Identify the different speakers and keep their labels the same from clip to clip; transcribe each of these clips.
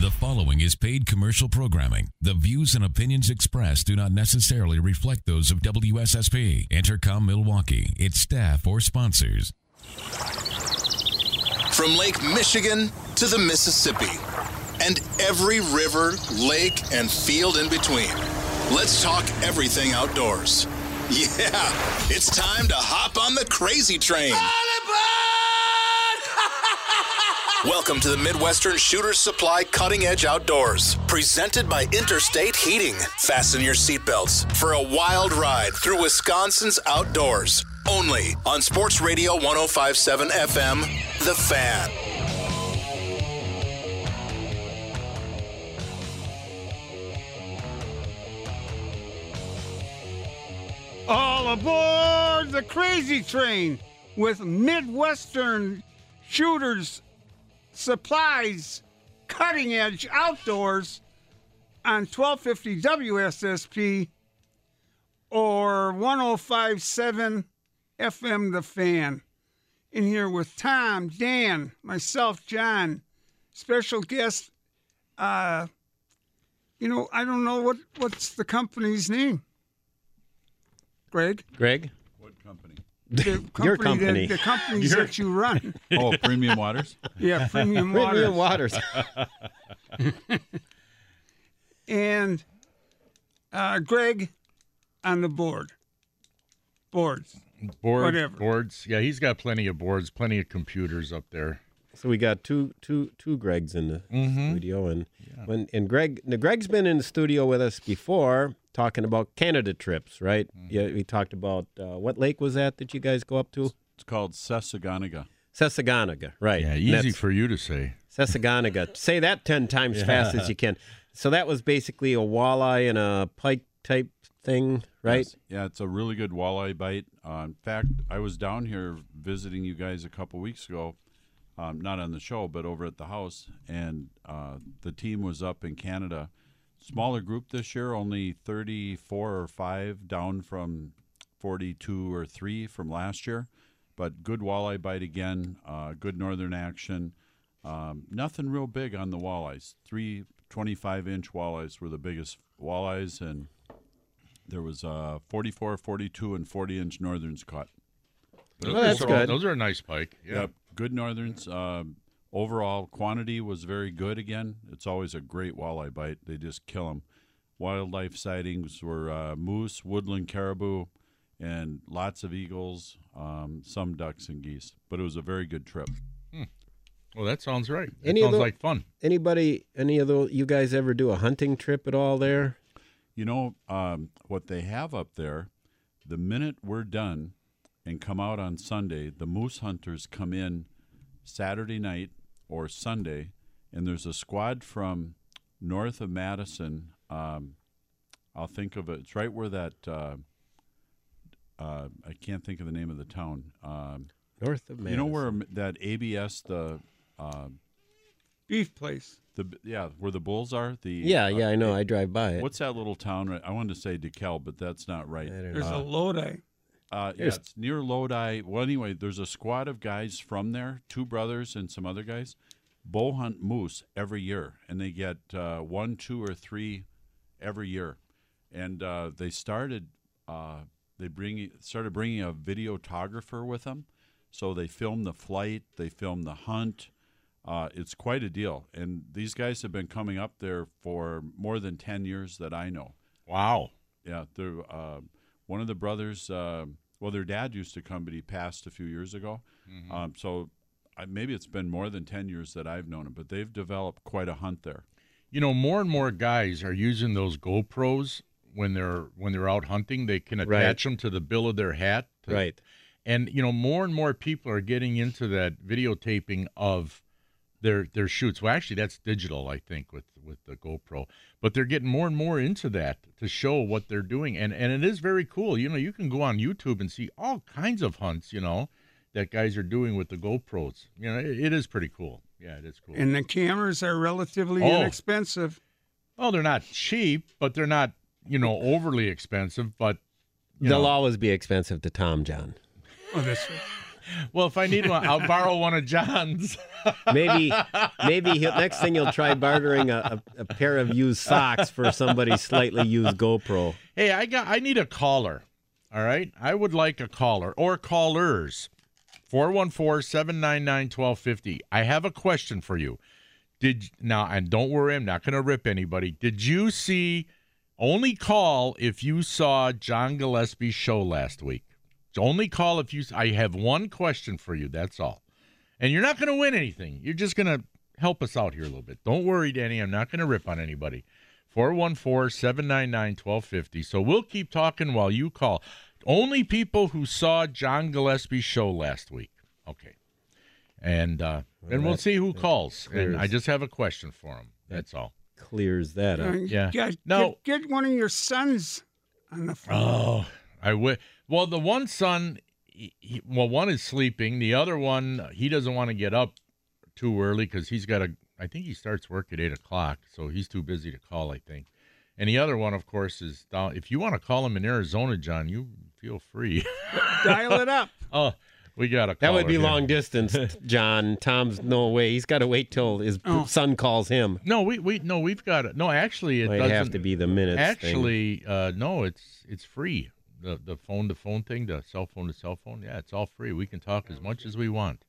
Speaker 1: The following is paid commercial programming. The views and opinions expressed do not necessarily reflect those of WSSP, Entercom Milwaukee, its staff, or sponsors.
Speaker 2: From Lake Michigan to the Mississippi and every river, lake, and field in between. Let's talk everything outdoors. Yeah, it's time to hop on the crazy train. Welcome to the Midwestern Shooter's Supply Cutting Edge Outdoors, presented by Interstate Heating. Fasten your seatbelts for a wild ride through Wisconsin's outdoors. Only on Sports Radio 1057 FM, The Fan.
Speaker 3: All aboard the crazy train with Midwestern Shooters Supplies Cutting Edge Outdoors on 1250 WSSP or 1057 FM The Fan. In here with Tom, Dan, myself, John, special guest. Uh, you know, I don't know what what's the company's name. Greg,
Speaker 4: Greg?
Speaker 3: The company,
Speaker 4: Your company.
Speaker 3: the, the companies that you run.
Speaker 5: Oh, Premium Waters?
Speaker 3: Yeah, premium water.
Speaker 4: Premium Waters.
Speaker 3: and uh, Greg on the board. Boards.
Speaker 6: Board,
Speaker 3: Whatever.
Speaker 6: boards. Yeah, he's got plenty of boards, plenty of computers up there.
Speaker 4: so we got two two two Gregs in the
Speaker 6: Mm-hmm.
Speaker 4: studio and when and Greg now Greg's been in the studio with us before talking about Canada trips, right?
Speaker 6: Mm-hmm.
Speaker 4: Yeah, we talked about uh, what lake was that that you guys go up to?
Speaker 5: It's called Sesagoniga.
Speaker 4: Sesagoniga, right.
Speaker 6: Yeah, easy for you to say.
Speaker 4: Sesagoniga. Say that 10 times fast as you can. So that was basically a walleye and a pike type thing, right?
Speaker 5: Yes. Yeah, it's a really good walleye bite. Uh, in fact, I was down here visiting you guys a couple weeks ago, um, not on the show, but over at the house, and uh, the team was up in Canada. Smaller group this year, only 34 or 5, down from 42 or 3 from last year. But good walleye bite again, uh, good northern action. Um, nothing real big on the walleyes. Three 25 inch walleyes were the biggest walleyes, and there was uh, 44, 42, and 40 inch northerns caught.
Speaker 6: Those,
Speaker 4: Well, that's
Speaker 6: are,
Speaker 4: good.
Speaker 6: those are a nice pike. Yeah.
Speaker 5: Yep, good northerns. Um, overall quantity was very good again. It's always a great walleye bite. They just kill them. Wildlife sightings were uh, moose, woodland caribou, and lots of eagles, um, some ducks and geese. But it was a very good trip.
Speaker 6: Well, that sounds right. That
Speaker 4: Any of
Speaker 6: sounds
Speaker 4: the-
Speaker 6: like fun.
Speaker 4: Anybody, any of those, you guys ever do a hunting trip at all there?
Speaker 5: You know um, what they have up there. The minute we're done and come out on Sunday, the moose hunters come in Saturday night or Sunday, and there's a squad from north of Madison. Um, I'll think of it. It's right where that. Uh, uh, I can't think of the name of the town. Um,
Speaker 4: North of Madison.
Speaker 5: you know where that ABS the. Uh,
Speaker 3: Beef place.
Speaker 5: the yeah, where the bulls are. The
Speaker 4: Yeah,
Speaker 5: uh,
Speaker 4: yeah, I know. I drive by it.
Speaker 5: What's that little town? Right? I wanted to say DeKalb, but that's not right.
Speaker 4: I don't
Speaker 3: There's
Speaker 4: know.
Speaker 3: a Lodi.
Speaker 5: Uh, yeah, it's near Lodi. Well, anyway, there's a squad of guys from there, two brothers and some other guys, bow hunt moose every year, and they get uh, one, two, or three every year. And uh, they started, uh, they bring started bringing a videographer with them, so they film the flight, they film the hunt. Uh, it's quite a deal, and these guys have been coming up there for more than ten years that I know.
Speaker 6: Wow.
Speaker 5: Yeah, they're, uh, one of the brothers. Uh, well, their dad used to come, but he passed a few years ago. Um, so I, maybe it's been more than ten years that I've known him, but they've developed quite a hunt there.
Speaker 6: You know, more and more guys are using those GoPros when they're when they're out hunting. They can
Speaker 4: Right.
Speaker 6: attach them to the bill of their hat. to-
Speaker 4: Right.
Speaker 6: And you know, more and more people are getting into that videotaping of their their shoots. Well, actually, that's digital, I think, with with the GoPro. But they're getting more and more into that to show what they're doing, and and it is very cool. You know, you can go on YouTube and see all kinds of hunts. You know, that guys are doing with the GoPros. You know, it, it is pretty cool. Yeah, it is cool.
Speaker 3: And the cameras are relatively
Speaker 6: Oh.
Speaker 3: inexpensive.
Speaker 6: oh, they're not cheap, but they're not you know overly expensive. But
Speaker 4: They'll
Speaker 6: know,
Speaker 4: always be expensive to Tom John.
Speaker 3: Oh, this
Speaker 6: well, if I need one, I'll borrow one of John's.
Speaker 4: Maybe, maybe he'll, next thing you'll try bartering a, a, a pair of used socks for somebody's slightly used GoPro.
Speaker 6: Hey, I got I need a caller. All right? I would like a caller or callers. 414-799-1250. I have a question for you. Did now and don't worry, I'm not going to rip anybody. Did you see only call if you saw John Gillespie's show last week? Only call if you I have one question for you, that's all. And you're not going to win anything. You're just going to help us out here a little bit. Don't worry, Danny. I'm not going to rip on anybody. 414 799 1250. So we'll keep talking while you call. Only people who saw John Gillespie's show last week. Okay. And uh, and we'll see who calls. And I just have a question for him. That's all.
Speaker 4: Clears that
Speaker 3: Uh,
Speaker 4: up.
Speaker 6: Yeah.
Speaker 3: Get,
Speaker 6: No.
Speaker 3: get, get one of your sons on the phone.
Speaker 6: Oh, I would. Well, the one son, he, he- well, one is sleeping. The other one, he doesn't want to get up too early because he's got a. I think he starts work at eight o'clock, so he's too busy to call. I think. And the other one, of course, is down. If you want to call him in Arizona, John, you feel free.
Speaker 3: Dial it up.
Speaker 6: oh, we got a.
Speaker 4: That would be
Speaker 6: here.
Speaker 4: long distance, John. Tom's no way. He's got to wait till his
Speaker 3: Oh.
Speaker 4: son calls him.
Speaker 6: No, we we no, we've got it. No, actually, it
Speaker 4: Might
Speaker 6: doesn't
Speaker 4: have to be the minutes. thing.
Speaker 6: Actually, uh, no, it's it's free. The the phone to phone thing, the cell phone to cell phone, yeah, it's all free. We can talk as much as we want.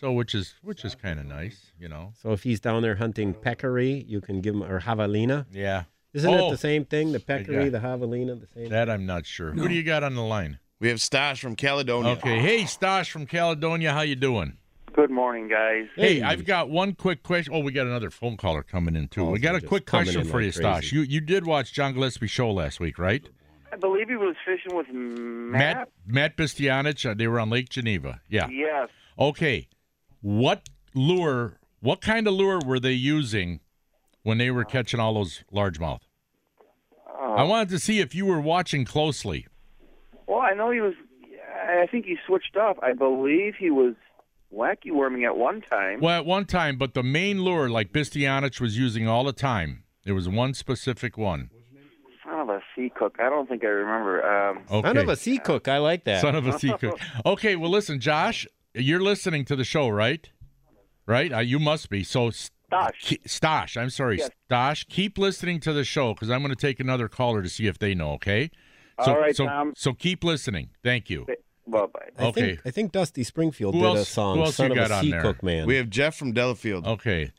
Speaker 6: So which is which is kind of nice, you know.
Speaker 4: So if he's down there hunting peccary, you can give him or javelina.
Speaker 6: Yeah.
Speaker 4: Isn't
Speaker 6: Oh,
Speaker 4: it the same thing? The peccary,
Speaker 6: got-
Speaker 4: the javelina, the same.
Speaker 6: That I'm not sure. Who do you got on the line?
Speaker 7: We have Stash from Caledonia.
Speaker 6: Okay. Hey, Stosh from Caledonia, how you doing?
Speaker 8: Good morning, guys.
Speaker 6: Hey, I've got one quick question. Oh, we got another phone caller coming in too.
Speaker 4: Oh,
Speaker 6: we got a quick question for
Speaker 4: like
Speaker 6: you, Stosh.
Speaker 4: crazy.
Speaker 6: You you did watch John Gillespie's show last week, right?
Speaker 8: I believe he was fishing with Matt.
Speaker 6: Matt Matt Bastianich. Uh, they were on Lake Geneva. Yeah.
Speaker 8: Yes.
Speaker 6: Okay. What lure? What kind of lure were they using when they were catching all those largemouth? I wanted to see if you were watching closely.
Speaker 8: Well, I know he was. I think he switched up. I believe he was wacky worming at one time.
Speaker 6: Well, at one time, but the main lure, like Bastianich was using all the time, there was one specific one.
Speaker 8: Son of a sea cook. I don't think I remember. Um,
Speaker 6: Okay.
Speaker 4: Son of a sea cook. I like that.
Speaker 6: Son of a sea cook. Okay, well, listen, Josh, you're listening to the show, right? Right? Uh, you must be. So,
Speaker 8: Stosh.
Speaker 6: Stosh, I'm sorry,
Speaker 8: Yes.
Speaker 6: Stosh, keep listening to the show because I'm going to take another caller to see if they know. Okay. So,
Speaker 8: All right,
Speaker 6: so,
Speaker 8: Tom.
Speaker 6: So keep listening. Thank you.
Speaker 8: Bye bye.
Speaker 4: I
Speaker 6: Okay.
Speaker 4: Think, I think Dusty Springfield
Speaker 6: Who
Speaker 4: did a song,
Speaker 6: who else
Speaker 4: "Son
Speaker 6: you
Speaker 4: of a
Speaker 6: on
Speaker 4: Sea
Speaker 6: there?
Speaker 4: Cook Man."
Speaker 7: We have Jeff from Delafield.
Speaker 6: Okay.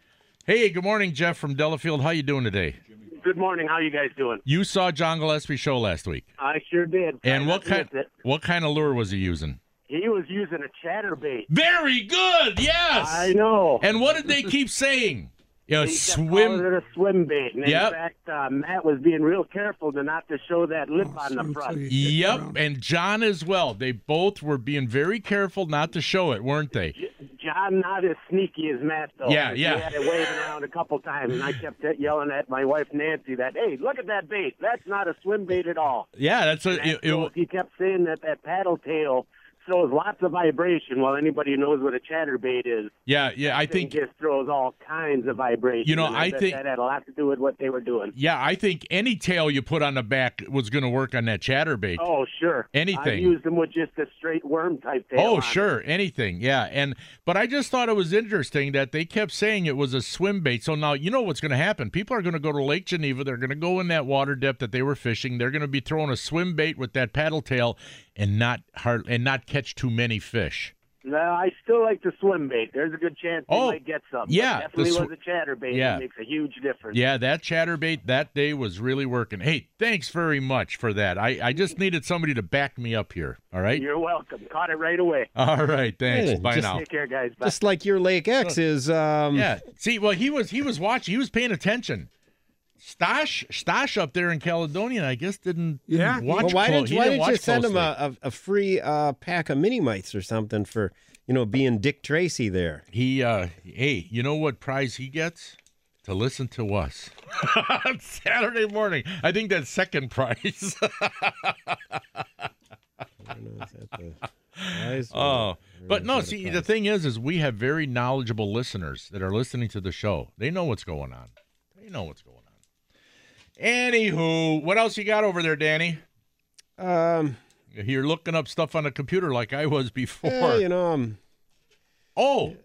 Speaker 6: Hey, good morning, Jeff from Delafield. How you doing today?
Speaker 9: Good morning. How you guys doing?
Speaker 6: You saw John Gillespie show last week,
Speaker 9: I sure did.
Speaker 6: and
Speaker 9: I
Speaker 6: what kind
Speaker 9: it.
Speaker 6: what kind of lure was he using?
Speaker 9: He was using a chatterbait.
Speaker 6: Very good. Yes.
Speaker 9: I know.
Speaker 6: And what did they keep saying? You know,
Speaker 9: He kept calling
Speaker 6: swim.
Speaker 9: it a swim bait. And
Speaker 6: Yep.
Speaker 9: in fact, uh, Matt was being real careful to not to show that lip on the front.
Speaker 3: till you get
Speaker 6: Yep,
Speaker 3: around.
Speaker 6: and John as well. They both were being very careful not to show it, weren't they?
Speaker 9: John not as sneaky as Matt though.
Speaker 6: Yeah,
Speaker 9: He
Speaker 6: yeah.
Speaker 9: had it waving around a couple times, and I kept yelling at my wife Nancy that, "Hey, look at that bait. That's not a swim bait at all."
Speaker 6: Yeah, that's what it, it,
Speaker 9: he kept saying that that paddle tail throws lots of vibration. Well, anybody who knows what a chatterbait is,
Speaker 6: Yeah, yeah, I think
Speaker 9: just throws all kinds of vibration.
Speaker 6: You know,
Speaker 9: and
Speaker 6: I think-
Speaker 9: that had a lot to do with what they were doing.
Speaker 6: yeah, I think any tail you put on the back was going to work on that chatterbait.
Speaker 9: Oh, sure.
Speaker 6: Anything.
Speaker 9: I used them with just a straight worm type tail.
Speaker 6: Oh,
Speaker 9: on it.
Speaker 6: sure, anything, yeah. And but I just thought it was interesting that they kept saying it was a swim bait. So now you know what's going to happen. People are going to go to Lake Geneva. They're going to go in that water depth that they were fishing. They're going to be throwing a swim bait with that paddle tail and not hard and not catch too many fish.
Speaker 9: No, I still like the swim bait. There's a good chance they
Speaker 6: Oh,
Speaker 9: might get some.
Speaker 6: Yeah, the
Speaker 9: definitely
Speaker 6: sw-
Speaker 9: was a chatterbait.
Speaker 6: yeah.
Speaker 9: It makes a huge difference.
Speaker 6: Yeah, that chatterbait that day was really working. Hey, thanks very much for that. I, I just needed somebody to back me up here. All right.
Speaker 9: You're welcome. Caught it right away.
Speaker 6: All right. Thanks.
Speaker 4: Yeah,
Speaker 6: Bye
Speaker 4: just-
Speaker 6: now.
Speaker 9: Take care, guys. Bye.
Speaker 4: Just like your Lake X is. Um,
Speaker 6: Yeah. See, well, he was he was watching. He was paying attention. Stash, Stash up there in Caledonia, I guess didn't, didn't
Speaker 3: Yeah.
Speaker 6: watch.
Speaker 4: Well, why
Speaker 6: clo-
Speaker 4: didn't,
Speaker 6: he
Speaker 4: why
Speaker 6: didn't
Speaker 4: didn't
Speaker 6: watch
Speaker 4: you send him
Speaker 6: closely.
Speaker 4: a, a, a free uh, pack of mini mites or something for you know being Dick Tracy there?
Speaker 6: He, uh, hey, you know what prize he gets? To listen to us on Saturday morning. I think that's second prize. oh, but no. See, the thing is, is we have very knowledgeable listeners that are listening to the show. They know what's going on. They know what's going on. Anywho, what else you got over there, Danny?
Speaker 4: Um,
Speaker 6: You're looking up stuff on a computer like I was before.
Speaker 4: yeah, you know, um,
Speaker 6: oh,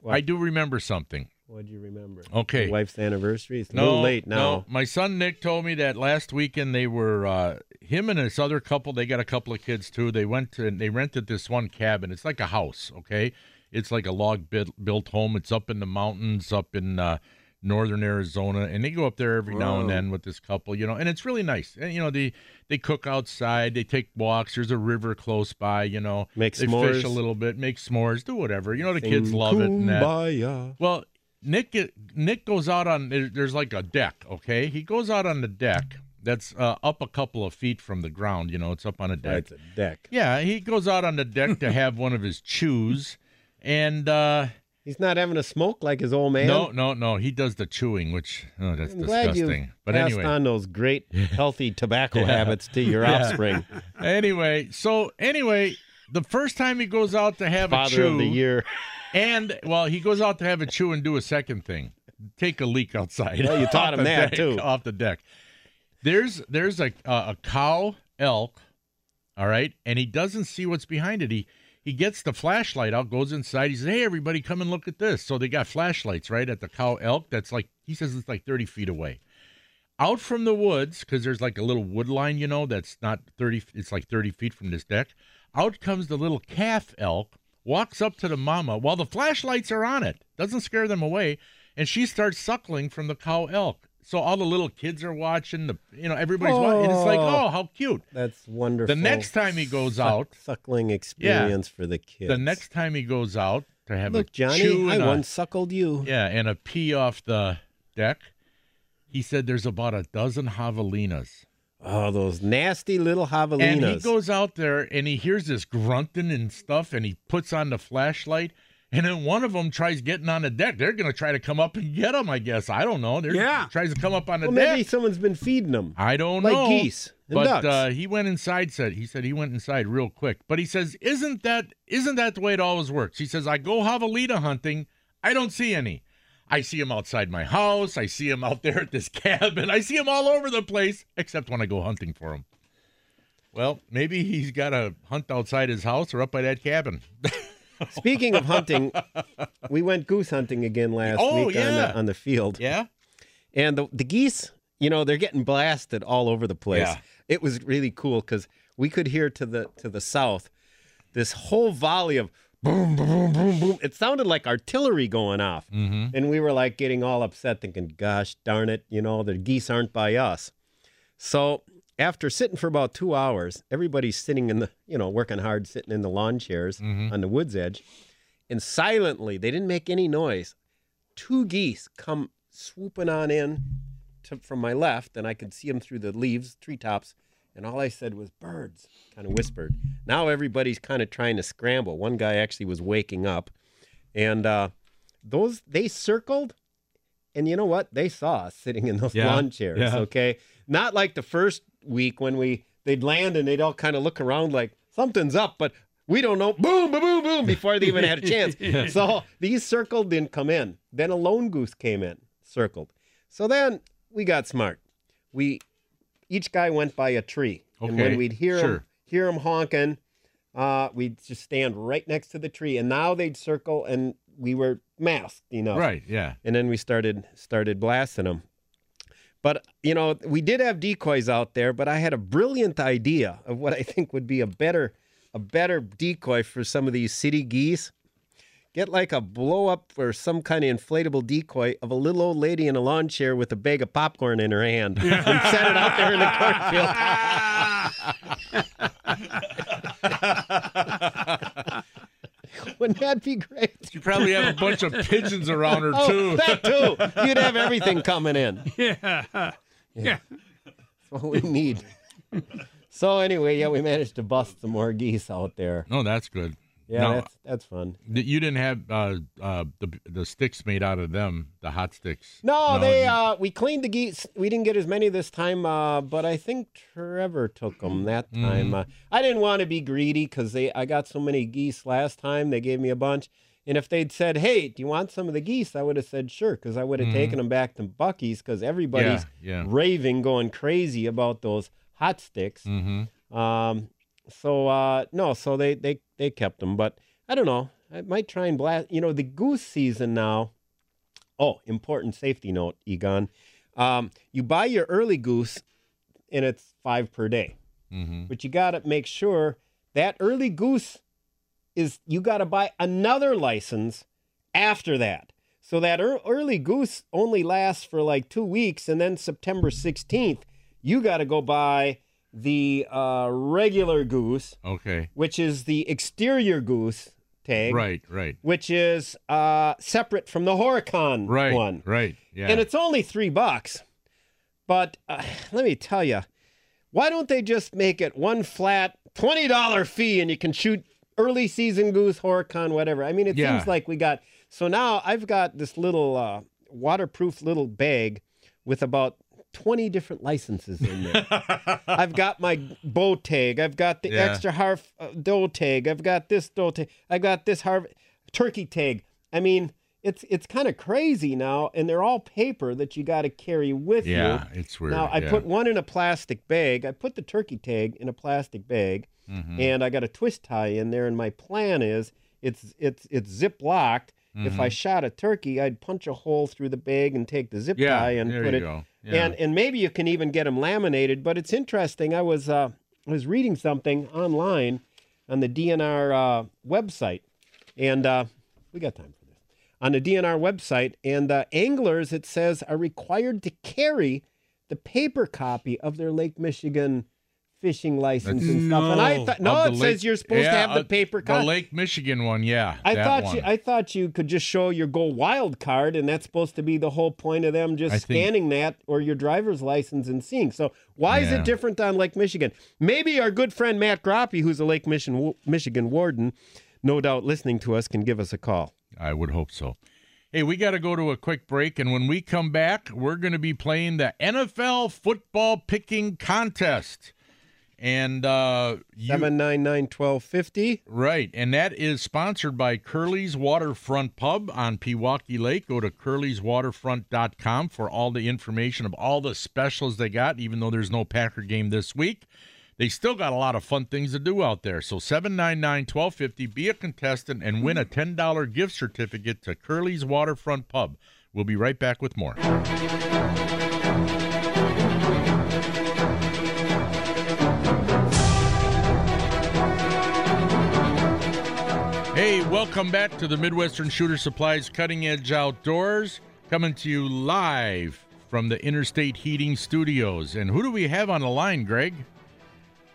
Speaker 4: What?
Speaker 6: I do remember something.
Speaker 4: what do you remember?
Speaker 6: Okay.
Speaker 4: Your wife's anniversary. It's a
Speaker 6: No,
Speaker 4: little late
Speaker 6: no.
Speaker 4: now.
Speaker 6: My son Nick told me that last weekend they were uh, him and this other couple. They got a couple of kids too. They went to they rented this one cabin. It's like a house. Okay, it's like a log built built home. It's up in the mountains, up in uh, northern Arizona, and they go up there every now and then with this couple. You know, and it's really nice. And you know, they they cook outside. They take walks. There's a river close by. You know,
Speaker 4: Make
Speaker 6: they
Speaker 4: s'mores.
Speaker 6: fish a little bit, make s'mores, do whatever. You know, the kids
Speaker 4: Sing
Speaker 6: love it. And that. Well, Nick Nick goes out on there's like a deck. Okay, he goes out on the deck that's uh, up a couple of feet from the ground. You know, it's up on a deck.
Speaker 4: That's a deck.
Speaker 6: Yeah, he goes out on the deck to have one of his chews, and uh,
Speaker 4: He's not having a smoke like his old man.
Speaker 6: no, no, no, he does the chewing, which oh, that's
Speaker 4: I'm glad you
Speaker 6: disgusting. But
Speaker 4: passed
Speaker 6: anyway,
Speaker 4: on those great healthy tobacco habits to your offspring.
Speaker 6: anyway, so anyway, the first time he goes out to have a
Speaker 4: Father
Speaker 6: chew,
Speaker 4: of the year.
Speaker 6: and well, he goes out to have a chew and do a second thing, take a leak outside.
Speaker 4: Well, you taught him that,
Speaker 6: deck,
Speaker 4: too.
Speaker 6: off the deck. There's there's a a cow elk, all right, and he doesn't see what's behind it. He he gets the flashlight out, goes inside. He says, "Hey, everybody, come and look at this." So they got flashlights right at the cow elk. That's like he says it's like thirty feet away. Out from the woods, because there's like a little wood line, you know, that's not thirty. It's like thirty feet from this deck. Out comes the little calf elk, walks up to the mama while the flashlights are on it. Doesn't scare them away, and she starts suckling from the cow elk. So all the little kids are watching. The you know everybody's watching. And it's like,
Speaker 4: Oh.
Speaker 6: oh, how cute.
Speaker 4: That's wonderful.
Speaker 6: The next time he goes
Speaker 4: Suck-
Speaker 6: out,
Speaker 4: suckling experience for the kids.
Speaker 6: the next time he goes out to have
Speaker 4: Look,
Speaker 6: a
Speaker 4: Johnny,
Speaker 6: chew
Speaker 4: I
Speaker 6: a-
Speaker 4: once suckled you.
Speaker 6: yeah, and a pee off the deck. He said there's about a dozen javelinas.
Speaker 4: Oh, those nasty little javelinas.
Speaker 6: And he goes out there and he hears this grunting and stuff, and he puts on the flashlight. And then one of them tries getting on the deck. They're going to try to come up and get him, I guess. I don't know. They're,
Speaker 3: Yeah.
Speaker 6: Tries to come up on the
Speaker 4: well,
Speaker 6: deck.
Speaker 4: maybe someone's been feeding them.
Speaker 6: I don't
Speaker 4: like
Speaker 6: know.
Speaker 4: Like geese and
Speaker 6: but
Speaker 4: ducks.
Speaker 6: Uh, he went inside. Said he said he went inside real quick. But he says, "Isn't that isn't that the way it always works?" He says, "I go javelina hunting. I don't see any. I see him outside my house. I see him out there at this cabin. I see him all over the place, except when I go hunting for him." Well, maybe he's got to hunt outside his house or up by that cabin.
Speaker 4: Speaking of hunting, we went goose hunting again last
Speaker 6: Oh,
Speaker 4: week on, the, on the field.
Speaker 6: yeah.
Speaker 4: And the, the geese, you know, they're getting blasted all over the place.
Speaker 6: Yeah.
Speaker 4: It was really cool because we could hear to the to the south this whole volley of boom, boom, boom, boom. It sounded like artillery going off.
Speaker 6: Mm-hmm.
Speaker 4: And we were like getting all upset, thinking, gosh darn it, you know, the geese aren't by us. So after sitting for about two hours, everybody's sitting in the, you know, working hard, sitting in the lawn chairs
Speaker 6: Mm-hmm.
Speaker 4: on the woods edge. And silently, they didn't make any noise. Two geese come swooping on in to, from my left, and I could see them through the leaves, treetops. And all I said was birds, kind of whispered. Now everybody's kind of trying to scramble. One guy actually was waking up. And uh, those, they circled. And you know what? They saw us sitting in those
Speaker 6: Yeah,
Speaker 4: lawn chairs,
Speaker 6: yeah.
Speaker 4: okay? Not like the first week when we they'd land and they'd all kind of look around like something's up, but we don't know. Boom, boom, boom, boom, before they even had a chance. So these circled didn't come in. Then a lone goose came in, circled. So then we got smart. We each guy went by a tree, and when we'd hear
Speaker 6: sure.
Speaker 4: hear them honking, uh, we'd just stand right next to the tree, and now they'd circle, and we were masked, you know.
Speaker 6: Right. Yeah.
Speaker 4: And then we started started blasting them. But you know, we did have decoys out there, but I had a brilliant idea of what I think would be a better a better decoy for some of these city geese. Get like a blow up or some kind of inflatable decoy of a little old lady in a lawn chair with a bag of popcorn in her hand and set it out there in the cornfield. Wouldn't that be great?
Speaker 6: You probably have a bunch of pigeons around her
Speaker 4: Oh,
Speaker 6: too.
Speaker 4: that too. You'd have everything coming in.
Speaker 3: Yeah. Yeah.
Speaker 4: That's what we need. So anyway, yeah, we managed to bust some more geese out there.
Speaker 6: No, that's good.
Speaker 4: Yeah,
Speaker 6: Now,
Speaker 4: that's that's fun.
Speaker 6: you didn't have uh, uh, the the sticks made out of them, the hot sticks.
Speaker 4: No, they
Speaker 6: you-
Speaker 4: uh we cleaned the geese. We didn't get as many this time, uh, but I think Trevor took them that time.
Speaker 6: Mhm.
Speaker 4: Uh, I didn't want to be greedy because they I got so many geese last time. They gave me a bunch, and if they'd said, "Hey, do you want some of the geese?" I would have said sure because I would have
Speaker 6: Mhm.
Speaker 4: taken them back to Bucky's because everybody's
Speaker 6: yeah.
Speaker 4: raving, going crazy about those hot sticks.
Speaker 6: Mm-hmm.
Speaker 4: Um, so uh, no, so they they they kept them, but I don't know. I might try and blast. You know, the goose season now. Oh, important safety note, Egon. Um, you buy your early goose, and it's five per day,
Speaker 6: Mm-hmm.
Speaker 4: but you got to make sure that early goose is. You got to buy another license after that. So that ear- early goose only lasts for like two weeks, and then September 16th, you got to go buy the uh, regular goose,
Speaker 6: Okay.
Speaker 4: which is the exterior goose tag,
Speaker 6: Right. Right.
Speaker 4: which is uh, separate from the Horicon
Speaker 6: Right.
Speaker 4: one.
Speaker 6: Right. Yeah.
Speaker 4: And it's only three bucks. But uh, let me tell you, why don't they just make it one flat $20 fee and you can shoot early season goose, Horicon, whatever? I mean, it
Speaker 6: Yeah.
Speaker 4: seems like we got. So now I've got this little uh, waterproof little bag with about 20 different licenses in there. I've got my bow tag. I've got the
Speaker 6: Yeah.
Speaker 4: extra harf uh, doe tag. I've got this doe tag. I've got this harv turkey tag. I mean, it's it's kind of crazy now, and they're all paper that you got to carry with you.
Speaker 6: Yeah, it's weird.
Speaker 4: Now I
Speaker 6: yeah.
Speaker 4: put one in a plastic bag. I put the turkey tag in a plastic bag,
Speaker 6: Mhm.
Speaker 4: and I got a twist tie in there. And my plan is it's it's it's zip locked. If I
Speaker 6: Mhm.
Speaker 4: shot a turkey, I'd punch a hole through the bag and take the zip
Speaker 6: Yeah,
Speaker 4: tie and
Speaker 6: there
Speaker 4: put
Speaker 6: you
Speaker 4: it.
Speaker 6: go. Yeah.
Speaker 4: And and maybe you can even get them laminated. But it's interesting. I was uh, I was reading something online on the DNR uh, website, and uh, we got time for this on the DNR website. And uh, anglers, it says, are required to carry the paper copy of their Lake Michigan fishing license and stuff. And I
Speaker 3: No.
Speaker 4: thought, no, it
Speaker 6: the
Speaker 4: says you're supposed to have the
Speaker 6: uh,
Speaker 4: paper
Speaker 6: The. Lake Michigan one, yeah.
Speaker 4: I thought
Speaker 6: one.
Speaker 4: you I thought you could just show your Go Wild card, and that's supposed to be the whole point of them just
Speaker 6: I think-
Speaker 4: scanning that or your driver's license and seeing. So why is it different on Lake Michigan? Maybe our good friend Matt Groppe, who's a Lake Michigan Michigan warden, no doubt listening to us, can give us a call.
Speaker 6: I would hope so. Hey, we got to go to a quick break, and when we come back, we're going to be playing the NFL football picking contest. And uh,
Speaker 4: Seven nine nine twelve fifty.
Speaker 6: right, and that is sponsored by Curly's Waterfront Pub on Pewaukee Lake. Go to curlyswaterfront.com for all the information of all the specials they got. Even though there's no Packer game this week, they still got a lot of fun things to do out there. So 799-1250, be a contestant and win a $10 gift certificate to Curly's Waterfront Pub. We'll be right back with more. Welcome back to the Midwestern Shooter Supplies Cutting Edge Outdoors, coming to you live from the Interstate Heating Studios. And who do we have on the line, Greg?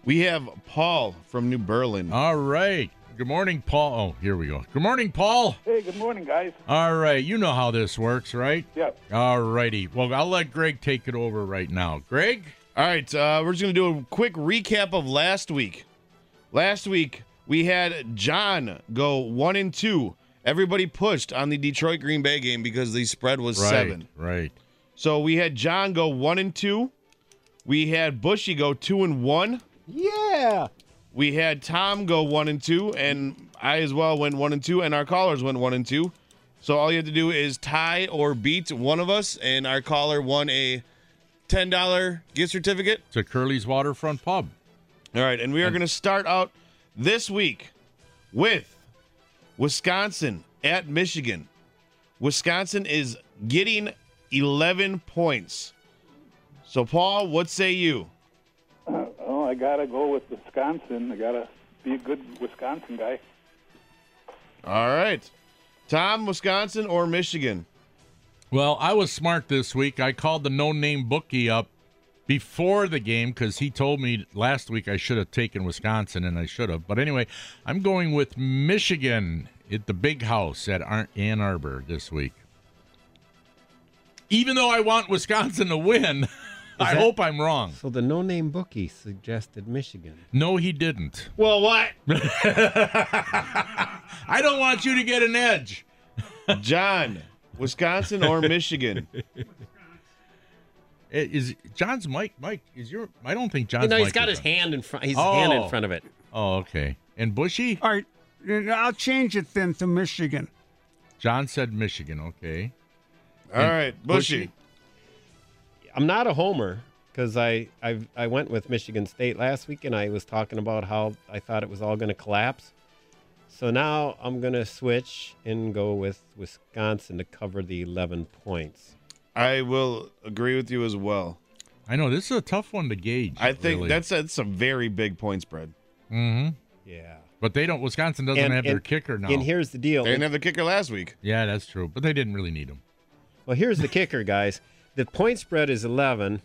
Speaker 7: We have Paul from New Berlin.
Speaker 6: All right. Good morning, Paul. Oh, here we go. Good morning, Paul.
Speaker 10: Hey, good morning, guys.
Speaker 6: All right. You know how this works, right?
Speaker 10: Yep.
Speaker 6: All righty. Well, I'll let Greg take it over right now. Greg?
Speaker 7: All right, uh, we're just going to do a quick recap of last week. Last week, we had John go one and two. Everybody pushed on the Detroit Green Bay game because the spread was
Speaker 6: right,
Speaker 7: seven.
Speaker 6: Right.
Speaker 7: So we had John go one and two. We had Bushy go two and one.
Speaker 4: Yeah.
Speaker 7: We had Tom go one and two, and I as well went one and two, and our callers went one and two. So all you have to do is tie or beat one of us, and our caller won a ten dollar gift certificate.
Speaker 6: To Curly's Waterfront Pub.
Speaker 7: All right, and we are going to start out this week with Wisconsin at Michigan. Wisconsin is getting 11 points. So, Paul, what say you?
Speaker 10: Uh, oh, I gotta go with Wisconsin. I gotta be a good Wisconsin guy.
Speaker 7: All right. Tom, Wisconsin or Michigan?
Speaker 6: Well, I was smart this week. I called the no name bookie up before the game because he told me last week I should have taken Wisconsin, and I should have. But anyway, I'm going with Michigan at the big house at Ar- Ann Arbor this week. Even though I want Wisconsin to win, I
Speaker 4: that-
Speaker 6: hope I'm wrong.
Speaker 4: So the no-name bookie suggested Michigan.
Speaker 6: No, he didn't.
Speaker 4: Well, what?
Speaker 6: I don't want you to get an edge.
Speaker 7: John, Wisconsin or Michigan?
Speaker 6: Eh, Is John's mic? Mike, is your? I don't think John's.
Speaker 4: You know, he's
Speaker 6: mic
Speaker 4: got his
Speaker 6: on.
Speaker 4: hand in front. His
Speaker 6: Oh.
Speaker 4: hand in front of it.
Speaker 6: Oh, okay. And Bushy?
Speaker 3: All right, I'll change it then to Michigan.
Speaker 6: John said Michigan. Okay.
Speaker 7: All right, Bushy.
Speaker 4: I'm not a homer because I I I went with Michigan State last week and I was talking about how I thought it was all going to collapse. So now I'm going to switch and go with Wisconsin to cover the 11 points.
Speaker 7: I will agree with you as well.
Speaker 6: I know this is a tough one to gauge.
Speaker 7: I think
Speaker 6: really.
Speaker 7: that's that's a very big point spread.
Speaker 6: Mm-hmm.
Speaker 4: Yeah.
Speaker 6: But they don't. Wisconsin doesn't
Speaker 4: And-
Speaker 6: have their kicker now.
Speaker 4: And here's the deal.
Speaker 7: They didn't have the kicker last week.
Speaker 6: yeah, that's true. But they didn't really need him.
Speaker 4: Well, here's the kicker, guys. The point spread is 11,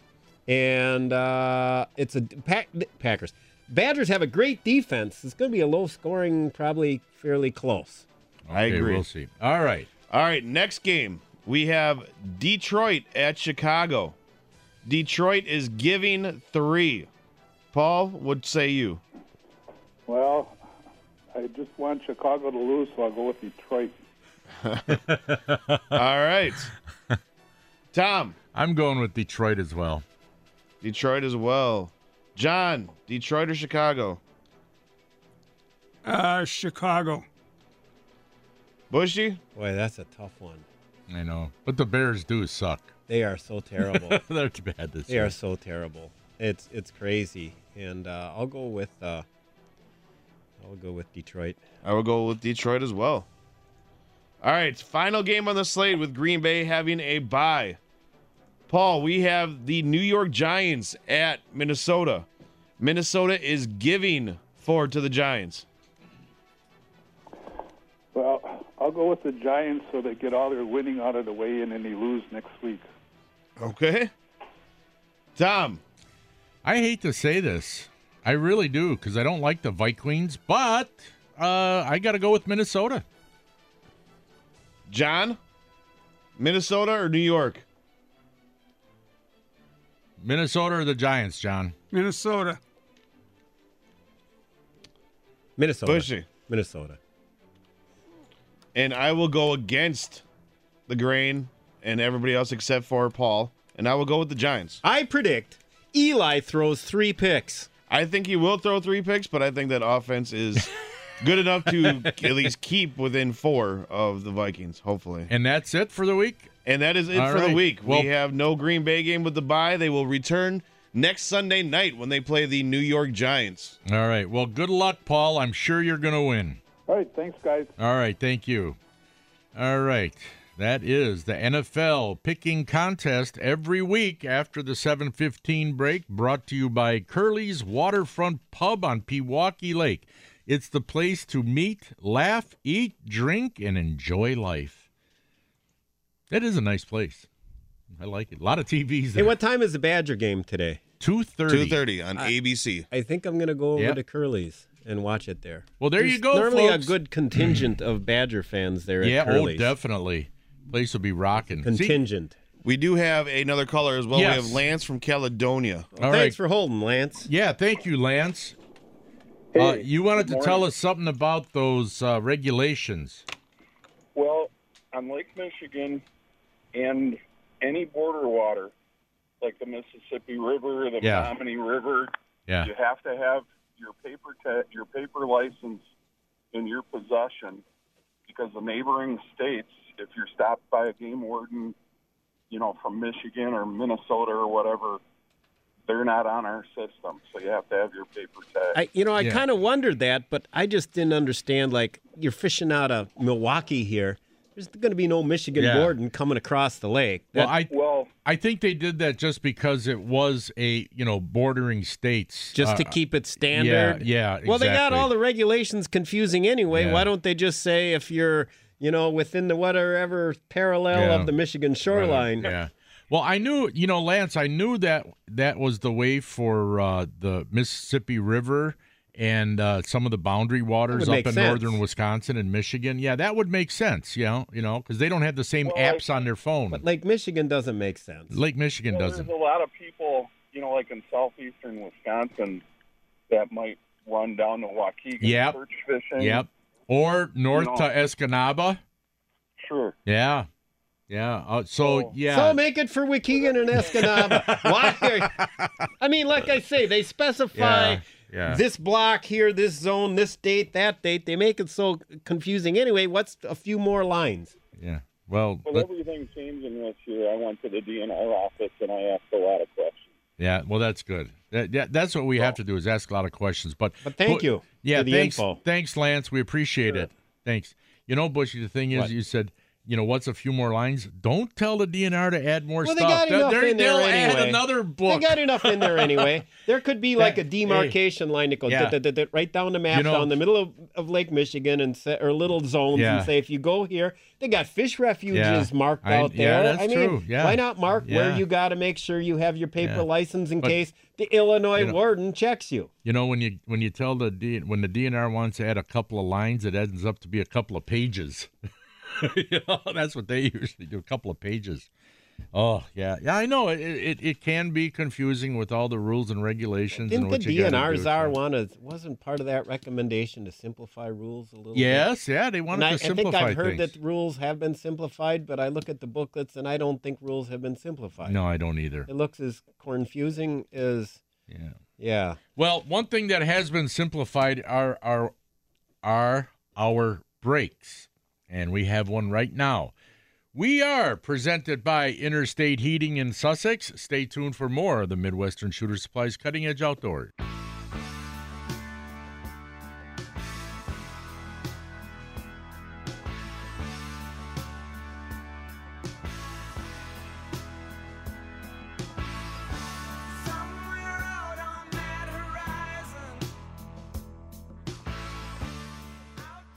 Speaker 4: and uh, it's a pack, Packers. Badgers have a great defense. It's going to be a low scoring, probably fairly close.
Speaker 7: I agree.
Speaker 6: We'll see. All right.
Speaker 7: All right, next game we have Detroit at Chicago. Detroit is giving three. Paul, what say you?
Speaker 10: Well, I just want Chicago to lose, so I'll go with Detroit.
Speaker 7: All right, Tom,
Speaker 6: I'm going with Detroit as well.
Speaker 7: Detroit as well. John, Detroit or Chicago?
Speaker 3: Uh, Chicago.
Speaker 7: Bushy?
Speaker 4: Boy, that's a tough one.
Speaker 6: I know. But the Bears do suck.
Speaker 4: They are so terrible.
Speaker 6: They're too bad this year.
Speaker 4: they
Speaker 6: year.
Speaker 4: are so terrible. It's it's crazy, and uh, I'll go with uh, I'll go with Detroit.
Speaker 7: I will go with Detroit as well. All right, final game on the slate with Green Bay having a bye. Paul, we have the New York Giants at Minnesota. Minnesota is giving four to the Giants.
Speaker 10: I'll go with the Giants so they get all their winning out of the way and then they lose next week.
Speaker 7: Okay. Tom,
Speaker 6: I hate to say this. I really do because I don't like the Vikings, but uh, I got to go with Minnesota.
Speaker 7: John, Minnesota or New York?
Speaker 6: Minnesota or the Giants, John?
Speaker 3: Minnesota.
Speaker 4: Minnesota.
Speaker 7: Bushy.
Speaker 4: Minnesota.
Speaker 7: And I will go against the grain and everybody else except for Paul. And I will go with the Giants.
Speaker 4: I predict Eli throws three picks.
Speaker 7: I think he will throw three picks, but I think that offense is good enough to at least keep within four of the Vikings, hopefully.
Speaker 6: And that's it for the week.
Speaker 7: And that is it
Speaker 6: All
Speaker 7: for the week.
Speaker 6: Well-
Speaker 7: we have no Green Bay game with the bye. They will return next Sunday night when they play the New York Giants.
Speaker 6: All right. Well, good luck, Paul. I'm sure you're going to win.
Speaker 10: All right, thanks, guys.
Speaker 6: All right. Thank you. All right. That is the NFL picking contest every week after the 7:15 break brought to you by Curly's Waterfront Pub on Pewaukee Lake. It's the place to meet, laugh, eat, drink and enjoy life. That is a nice place. I like it. A lot of TVs
Speaker 4: Hey, what time is the Badger game today?
Speaker 6: 2:30.
Speaker 7: 2.30 on ABC.
Speaker 4: I think I'm going to go over
Speaker 6: Yep.
Speaker 4: to Curly's and watch it there.
Speaker 6: Well, there you go,
Speaker 4: Normally
Speaker 6: folks.
Speaker 4: a good contingent of Badger fans there
Speaker 6: Yeah,
Speaker 4: at
Speaker 6: oh, definitely. Place will be rocking. See-
Speaker 4: Contingent.
Speaker 7: We do have another caller as well.
Speaker 6: Yes.
Speaker 7: We have Lance from Caledonia.
Speaker 6: All
Speaker 4: Thanks
Speaker 6: right.
Speaker 4: for holding, Lance.
Speaker 6: Yeah, thank you, Lance. uh, you wanted to
Speaker 10: good
Speaker 6: tell us something about those uh, regulations.
Speaker 11: Well, on Lake Michigan and any border water, like the Mississippi River, the
Speaker 6: Yeah.
Speaker 11: Menominee River,
Speaker 6: Yeah.
Speaker 11: you have to have your paper ta- your paper license in your possession because the neighboring states, if you're stopped by a game warden, you know, from Michigan or Minnesota or whatever, they're not on our system. So you have to have your paper tag.
Speaker 4: I, you know, I
Speaker 6: Yeah.
Speaker 4: kind of wondered that, but I just didn't understand. Like, you're fishing out of Milwaukee here. There's going to be no Michigan
Speaker 6: Yeah.
Speaker 4: warden coming across the lake.
Speaker 6: Well, I
Speaker 11: well,
Speaker 6: I think they did that just because it was a you know bordering states.
Speaker 4: just to
Speaker 6: uh,
Speaker 4: keep it standard.
Speaker 6: Yeah, yeah.
Speaker 4: Well, they got all the regulations confusing anyway.
Speaker 6: Yeah.
Speaker 4: Why don't they just say if you're, you know, within the whatever parallel
Speaker 6: Yeah.
Speaker 4: of the Michigan shoreline?
Speaker 6: Yeah. Well, I knew, you know, Lance, I knew that that was the way for uh, the Mississippi River and uh, some of the boundary waters up in
Speaker 4: sense.
Speaker 6: northern Wisconsin and Michigan. Yeah, that would make sense. You know, you know, because they don't have the same apps on their phone.
Speaker 4: But Lake Michigan doesn't make sense.
Speaker 6: Lake Michigan
Speaker 11: Well,
Speaker 6: doesn't.
Speaker 11: There's a lot of people, you know, like in southeastern Wisconsin, that might run down to Waukegan
Speaker 6: Yep.
Speaker 11: perch fishing.
Speaker 6: Yep. Or north
Speaker 11: know.
Speaker 6: to Escanaba.
Speaker 11: Sure.
Speaker 6: Yeah. Yeah. Uh, so yeah.
Speaker 4: So make it for Waukegan and Escanaba. Why? I mean, like I say, they specify
Speaker 6: Yeah, yeah.
Speaker 4: this block here, this zone, this date, that date. They make it so confusing. Anyway, what's a few more lines?
Speaker 6: yeah. Well,
Speaker 11: With
Speaker 6: let-
Speaker 11: everything changing this year, I went to the DNR office and I asked a lot of questions.
Speaker 6: Yeah, well, that's good. That, that- that's what we have to do is ask a lot of questions. But
Speaker 4: But thank you
Speaker 6: Yeah,
Speaker 4: for the
Speaker 6: thanks,
Speaker 4: info.
Speaker 6: thanks, Lance. We appreciate it. Thanks. You know, Bushy, the thing is,
Speaker 4: What?
Speaker 6: you said, you know, what's a few more lines? Don't tell the DNR to add more
Speaker 4: Well, they
Speaker 6: stuff.
Speaker 4: got enough
Speaker 6: They're-
Speaker 4: in there
Speaker 6: they'll
Speaker 4: anyway.
Speaker 6: add another book.
Speaker 4: They got enough in there anyway. There could be like a demarcation line that goes
Speaker 6: Yeah.
Speaker 4: dit- dit- dit right down the map,
Speaker 6: You know-
Speaker 4: down the middle of, of Lake Michigan, and say, or little zones,
Speaker 6: Yeah.
Speaker 4: and say if you go here, they got fish refuges
Speaker 6: Yeah.
Speaker 4: marked
Speaker 6: I-
Speaker 4: out
Speaker 6: yeah,
Speaker 4: there.
Speaker 6: that's
Speaker 4: I mean,
Speaker 6: true. Yeah.
Speaker 4: why not mark where you got to make sure you have your paper
Speaker 6: Yeah.
Speaker 4: license in
Speaker 6: But-
Speaker 4: case the Illinois
Speaker 6: you know-
Speaker 4: warden checks you.
Speaker 6: You know, when you when you tell the D, when the DNR wants to add a couple of lines, it ends up to be a couple of pages. you know, that's what they usually do, a couple of pages. Oh yeah, yeah, I know it. It, it can be confusing with all the rules and regulations
Speaker 4: Didn't
Speaker 6: and
Speaker 4: the
Speaker 6: what you gotta
Speaker 4: DNR czar want? Wasn't part of that recommendation to simplify rules a little? bit?
Speaker 6: Yes, yeah, they wanted
Speaker 4: And I,
Speaker 6: to
Speaker 4: I think I've heard
Speaker 6: things.
Speaker 4: that rules have been simplified, but I look at the booklets and I don't think rules have been simplified.
Speaker 6: No, I don't either.
Speaker 4: It looks as confusing as
Speaker 6: Yeah.
Speaker 4: yeah.
Speaker 6: Well, one thing that has been simplified are are are our breaks, and we have one right now. We are presented by Interstate Heating in Sussex. Stay tuned for more of the Midwestern Shooter Supplies Cutting Edge Outdoor.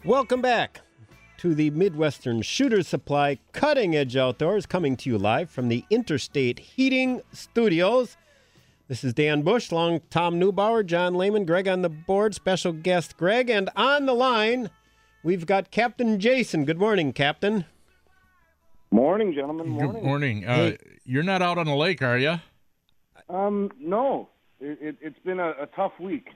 Speaker 4: Welcome back to the Midwestern Shooter Supply Cutting Edge Outdoors, coming to you live from the Interstate Heating Studios. This is Dan Bush, along with Tom Neubauer, John Lehman, Greg on the board, special guest Greg, and on the line we've got Captain Jason. Good morning, Captain.
Speaker 10: Morning, gentlemen. Morning.
Speaker 6: Good morning. Uh,
Speaker 4: Hey.
Speaker 6: You're not out on the lake, are you?
Speaker 10: Um, no, it, it, it's been a, a tough week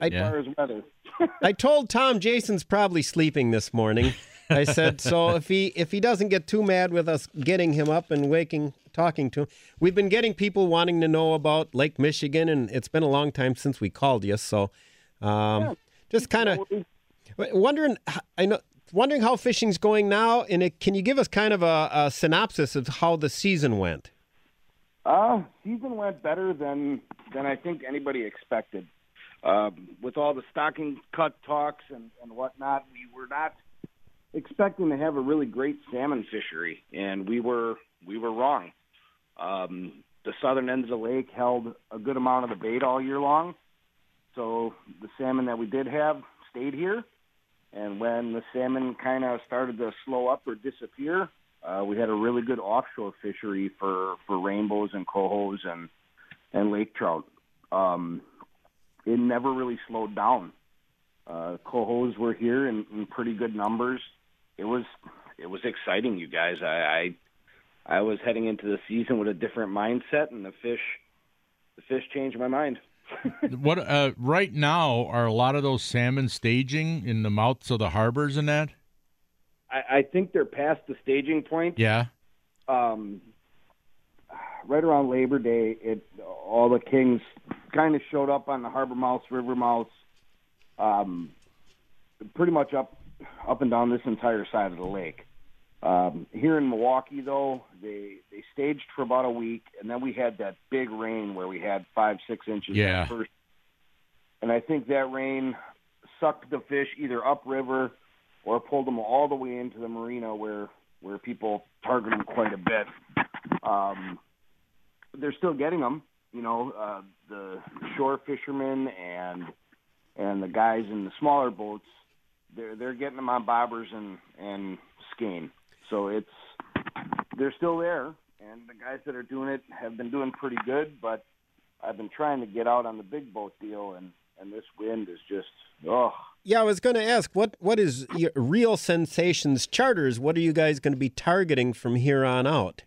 Speaker 10: as
Speaker 6: Yeah.
Speaker 10: far as weather.
Speaker 4: I told Tom Jason's probably sleeping this morning. I said so if he if he doesn't get too mad with us getting him up and waking talking to him. We've been getting people wanting to know about Lake Michigan and it's been a long time since we called you, so um, just kind of wondering I know wondering how fishing's going now and it, can you give us kind of a, a synopsis of how the season went?
Speaker 10: Uh, season went better than than I think anybody expected. Um, with all the stocking cut talks and, and whatnot, we were not expecting to have a really great salmon fishery, and we were we were wrong. Um, the southern ends of the lake held a good amount of the bait all year long, so the salmon that we did have stayed here. And when the salmon kind of started to slow up or disappear, uh, we had a really good offshore fishery for, for rainbows and cohos and and lake trout. Um, it never really slowed down. Uh, cohos were here in, in pretty good numbers. It was it was exciting, you guys. I, I I was heading into the season with a different mindset, and the fish the fish changed my mind.
Speaker 6: what uh, right now are a lot of those salmon staging in the mouths of the harbors and that?
Speaker 10: I, I think they're past the staging point.
Speaker 6: Yeah.
Speaker 10: um, right around Labor Day, it all the kings kind of showed up on the harbor mouths, river mouths, um, pretty much up up and down this entire side of the lake. Um, here in Milwaukee, though, they they staged for about a week, and then we had that big rain where we had five six inches.
Speaker 6: Yeah.
Speaker 10: First, and I think that rain sucked the fish either upriver or pulled them all the way into the marina where where people target them quite a bit. Um, they're still getting them. You know, uh, the shore fishermen and and the guys in the smaller boats, they're they're getting them on bobbers and and skein. So it's they're still there, and the guys that are doing it have been doing pretty good. But I've been trying to get out on the big boat deal, and and this wind is just oh.
Speaker 4: Yeah, I was going to ask what what is your Reel Sensations charters? What are you guys going to be targeting from here on out?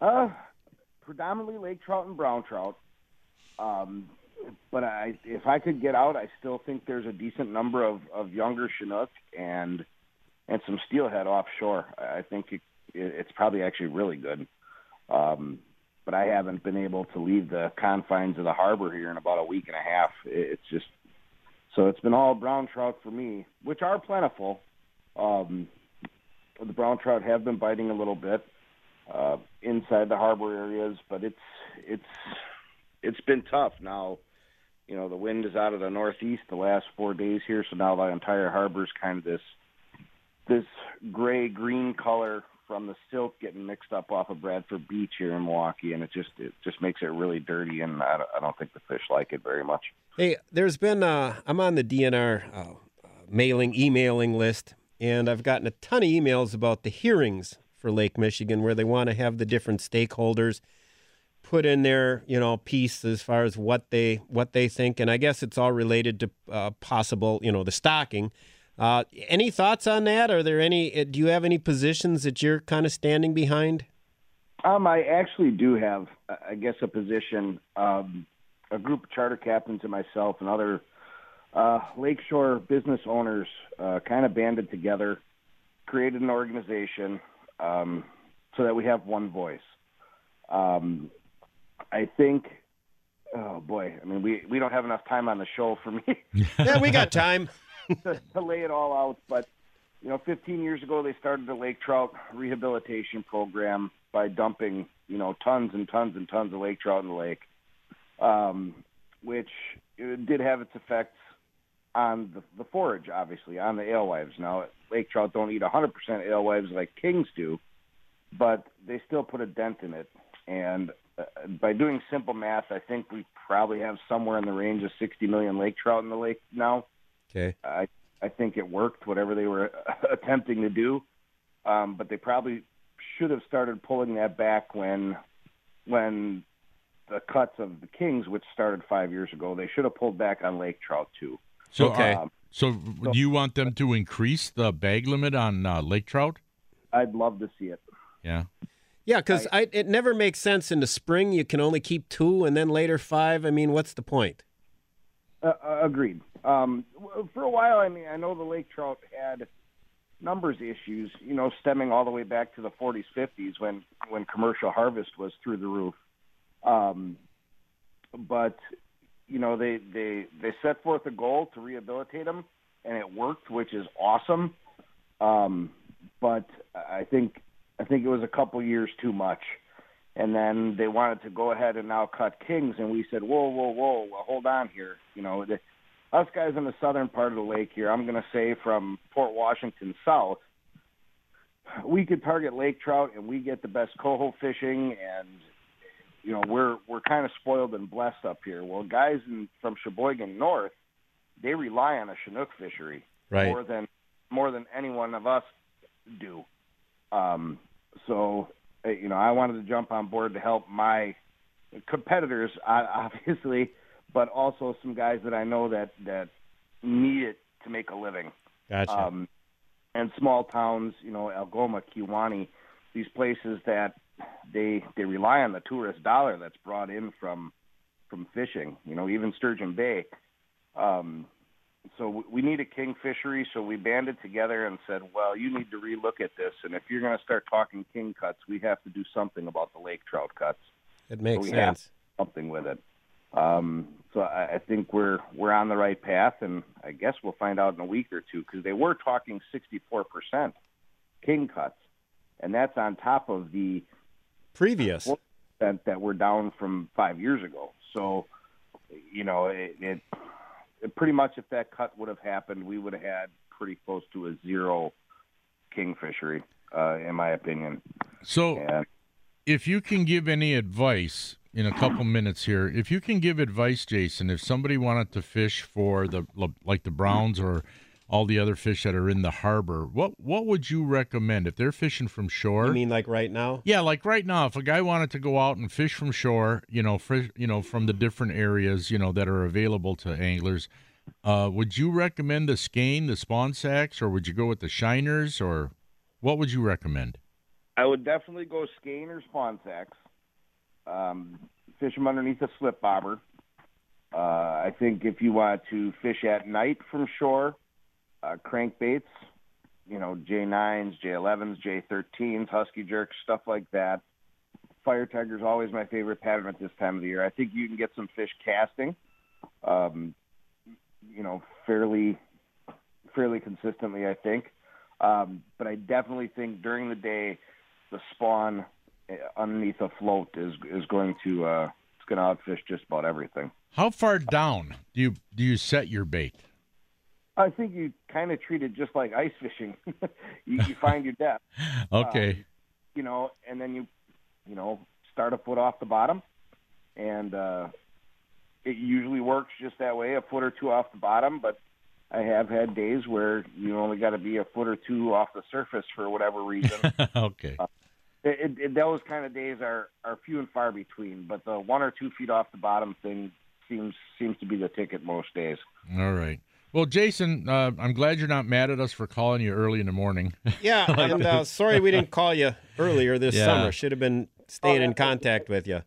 Speaker 10: Uh, predominantly lake trout and brown trout. Um, but I, if I could get out, I still think there's a decent number of, of younger Chinook and and some steelhead offshore. I think it, it, it's probably actually really good. Um, but I haven't been able to leave the confines of the harbor here in about a week and a half. It's just so it's been all brown trout for me, which are plentiful. Um, the brown trout have been biting a little bit uh, inside the harbor areas, but it's it's it's been tough. Now, you know, the wind is out of the northeast the last four days here, so now the entire harbor is kind of this this gray green color from the silt getting mixed up off of Bradford Beach here in Milwaukee, and it just it just makes it really dirty, and I don't, I don't think the fish like it very much.
Speaker 4: Hey, there's been uh, I'm on the DNR uh, mailing emailing list, and I've gotten a ton of emails about the hearings for Lake Michigan, where they want to have the different stakeholders put in their you know piece as far as what they what they think, and I guess it's all related to uh, possible you know the stocking. Uh, any thoughts on that? Are there any? uh, Do you have any positions that you're kind of standing behind?
Speaker 10: Um, I actually do have, uh, I guess, a position. Um, a group of charter captains and myself and other uh, lakeshore business owners uh, kind of banded together, created an organization um, so that we have one voice. Um, I think. Oh boy! I mean, we we don't have enough time on the show for me.
Speaker 4: yeah, we got time
Speaker 10: to, to lay it all out. But you know, 15 years ago, they started the lake trout rehabilitation program by dumping you know tons and tons and tons of lake trout in the lake, um, which it did have its effects on the, the forage, obviously, on the alewives. Now, lake trout don't eat 100% alewives like kings do, but they still put a dent in it. And uh, by doing simple math, I think we probably have somewhere in the range of 60 million lake trout in the lake now.
Speaker 4: Okay.
Speaker 10: I I think it worked, whatever they were attempting to do. Um, but they probably should have started pulling that back when when the cuts of the Kings, which started five years ago, they should have pulled back on lake trout too.
Speaker 6: So,
Speaker 4: Okay.
Speaker 6: uh, so do you want them to increase the bag limit on uh, lake trout?
Speaker 10: I'd love to see it.
Speaker 6: Yeah.
Speaker 4: Yeah, because it never makes sense in the spring. You can only keep two, and then later five. I mean, what's the point?
Speaker 10: Uh, uh, agreed. Um, for a while, I mean, I know the lake trout had numbers issues, you know, stemming all the way back to the 40s, 50s when when commercial harvest was through the roof. Um, but you know, they they they set forth a goal to rehabilitate them, and it worked, which is awesome. Um, but I think I think it was a couple years too much. And then they wanted to go ahead and now cut kings, and we said, "Whoa, whoa, whoa! Well, hold on here. You know, the, us guys in the southern part of the lake here. I'm going to say from Port Washington south, we could target lake trout, and we get the best coho fishing, and you know, we're we're kind of spoiled and blessed up here. Well, guys in, from Sheboygan north, they rely on a Chinook fishery
Speaker 4: Right.
Speaker 10: more than more than any one of us do. Um, so, uh, you know, I wanted to jump on board to help my competitors, obviously, but also some guys that I know that that need it to make a living.
Speaker 4: Gotcha.
Speaker 10: Um, and small towns, you know, Algoma, Kewaunee, these places that they they rely on the tourist dollar that's brought in from from fishing. You know, even Sturgeon Bay. Um, so we- need a king fishery. So we banded together and said, well, you need to relook at this. And if you're going to start talking king cuts, we have to do something about the lake trout cuts.
Speaker 4: It makes
Speaker 10: So
Speaker 4: sense.
Speaker 10: something with it. Um, so I, I think we're we're on the right path, and I guess we'll find out in a week or two because they were talking 64% king cuts, and that's on top of the
Speaker 4: Previous.
Speaker 10: that that were down from five years ago. So, you know, it, it pretty much if that cut would have happened, we would have had pretty close to a zero king fishery, uh, in my opinion.
Speaker 6: So,
Speaker 10: And
Speaker 6: if you can give any advice in a couple minutes here, if you can give advice, Jason, if somebody wanted to fish for the like the Browns or all the other fish that are in the harbor. What what would you recommend if they're fishing from shore?
Speaker 4: You mean like right now?
Speaker 6: Yeah, like right now, if a guy wanted to go out and fish from shore, you know, fish, you know, from the different areas, you know, that are available to anglers, uh, would you recommend the skein, the spawn sacks, or would you go with the shiners, or what would you recommend?
Speaker 10: I would definitely go skein or spawn sacks. Um, fish them underneath a slip bobber. Uh, I think if you want to fish at night from shore, uh, crankbaits, you know, J9s, J11s, J13s, Husky jerks, stuff like that. Fire Tiger is always my favorite pattern at this time of the year. I think you can get some fish casting, um, you know, fairly, fairly consistently. I think, um, but I definitely think during the day, the spawn uh, underneath a float is is going to uh, it's going to outfish just about everything.
Speaker 6: How far down do you do you set your bait?
Speaker 10: I think you kind of treat it just like ice fishing. you, you find your depth.
Speaker 6: Okay.
Speaker 10: Um, you know, and then you, you know, start a foot off the bottom, and uh, it usually works just that way, a foot or two off the bottom. But I have had days where you only got to be a foot or two off the surface for whatever reason.
Speaker 6: okay.
Speaker 10: Uh, it, it, those kind of days are are few and far between, but the one or two feet off the bottom thing seems seems to be the ticket most days.
Speaker 6: All right. Well, Jason, uh, I'm glad you're not mad at us for calling you early in the morning.
Speaker 4: Yeah,
Speaker 6: Like
Speaker 4: and uh, sorry we didn't call you earlier this
Speaker 6: Yeah.
Speaker 4: summer. Should have been staying in contact with you.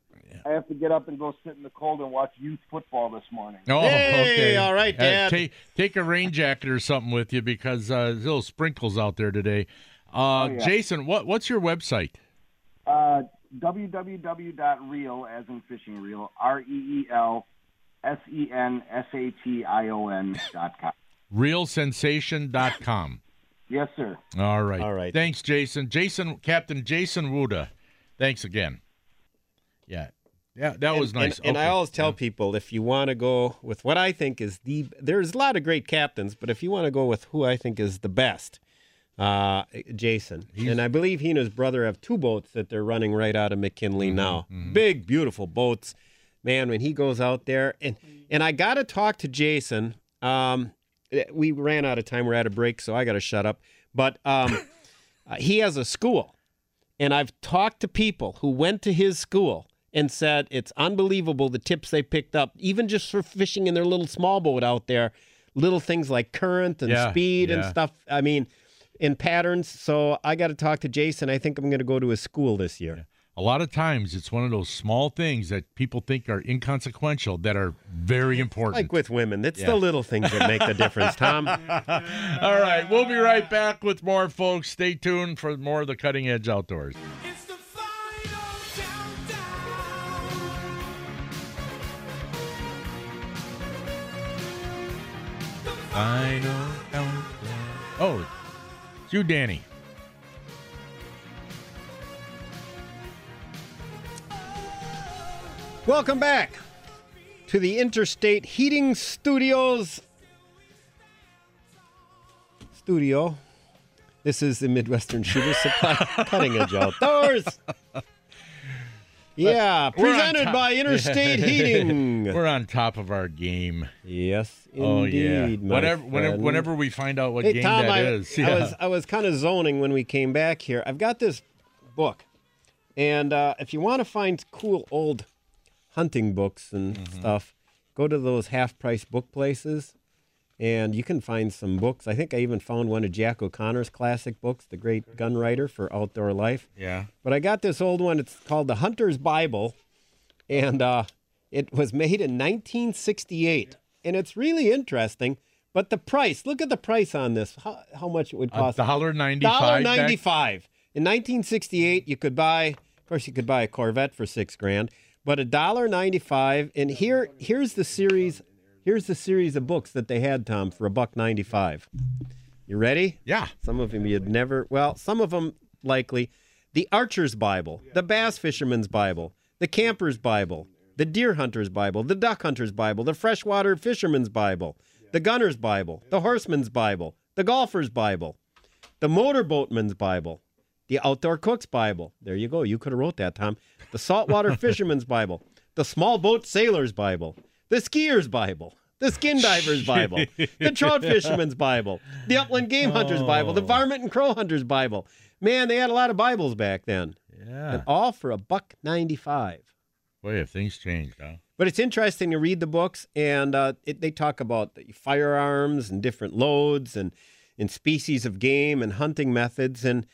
Speaker 10: I have to get up and go sit in the cold and watch youth football this morning.
Speaker 6: Oh,
Speaker 4: Hey,
Speaker 6: okay.
Speaker 4: all right,
Speaker 6: Uh,
Speaker 4: Dad.
Speaker 6: take take a rain jacket or something with you because uh, there's little sprinkles out there today. Uh,
Speaker 10: Oh, yeah.
Speaker 6: Jason, what what's your website?
Speaker 10: Uh, www.reel, as in fishing reel, R E E L S E N S A T I O N dot com.
Speaker 6: ReelSensation.com.
Speaker 10: Yes, sir.
Speaker 6: All right.
Speaker 4: All right.
Speaker 6: Thanks, Jason. Jason, Captain Jason Wuda. Thanks again. Yeah. Yeah, that was
Speaker 4: And-
Speaker 6: nice.
Speaker 4: And, and I always tell people if you want to go with what I think is the there's a lot of great captains, but if you want to go with who I think is the best, uh, Jason. and I believe he and his brother have two boats that they're running right out of McKinley
Speaker 6: Mm-hmm,
Speaker 4: now. Big, beautiful boats. Man, when he goes out there and and I got to talk to Jason. Um, we ran out of time. We're at a break, so I got to shut up. But um, uh, he has a school, and I've talked to people who went to his school and said it's unbelievable the tips they picked up, even just for fishing in their little small boat out there. Little things like current and
Speaker 6: Yeah,
Speaker 4: speed and stuff. I mean, in patterns. So I got to talk to Jason. I think I'm going to go to his school this year.
Speaker 6: A lot of times it's one of those small things that people think are inconsequential that are very important.
Speaker 4: Like with women, it's
Speaker 6: Yeah.
Speaker 4: the little things that make the difference, Tom.
Speaker 6: All right, we'll be right back with more, folks. Stay tuned for more of the Cutting Edge Outdoors. Final countdown. Oh, it's you, Danny.
Speaker 4: Welcome back to the Interstate Heating Studios studio. This is the Midwestern Shooter Supply Cutting Edge Outdoors. Yeah,
Speaker 6: We're
Speaker 4: presented by Interstate Heating.
Speaker 6: We're on top of our game.
Speaker 4: Yes,
Speaker 6: Oh yeah.
Speaker 4: indeed, my
Speaker 6: Whenever, whenever, whenever we find out what
Speaker 4: hey,
Speaker 6: game
Speaker 4: Tom,
Speaker 6: that
Speaker 4: I,
Speaker 6: is,
Speaker 4: I was I was kind of zoning when we came back here. I've got this book, and uh, if you want to find cool old hunting books and
Speaker 6: Mm-hmm.
Speaker 4: stuff, go to those half-price book places, and you can find some books. I think I even found one of Jack O'Connor's classic books, The Great Gun Writer for Outdoor Life.
Speaker 6: yeah.
Speaker 4: But I got this old one. It's called The Hunter's Bible, and uh, it was made in 1968, and it's really interesting. But the price, look at the price on this. How, how much it would
Speaker 6: A
Speaker 4: cost?
Speaker 6: dollar ninety
Speaker 4: Dollar
Speaker 6: five.
Speaker 4: ninety-five. In 1968, you could buy. Of course, you could buy a Corvette for six grand, but a dollar ninety-five. And here, here's the series. Here's the series of books that they had, Tom, for a buck ninety-five. You ready?
Speaker 6: Yeah.
Speaker 4: Some of them you'd never. Well, some of them likely. The Archer's Bible, the Bass Fisherman's Bible, the Camper's Bible, the Deer Hunter's Bible, the Duck Hunter's Bible, the Freshwater Fisherman's Bible, the Gunner's Bible, the Horseman's Bible, the Golfer's Bible, the Motorboatman's Bible, the Outdoor Cook's Bible. There you go. You could have wrote that, Tom. The Saltwater Fisherman's Bible, the Small Boat Sailor's Bible, the Skier's Bible, the Skin Diver's Bible, the Trout Fisherman's Bible, the Upland Game Hunter's Bible, the
Speaker 6: Oh.
Speaker 4: Varmint and Crow Hunter's Bible. Man, they had a lot of Bibles back then.
Speaker 6: Yeah.
Speaker 4: And all for a buck 95.
Speaker 6: Boy, if things changed, huh?
Speaker 4: But it's interesting to read the books, and uh, it, they talk about the firearms and different loads and, and species of game and hunting methods, and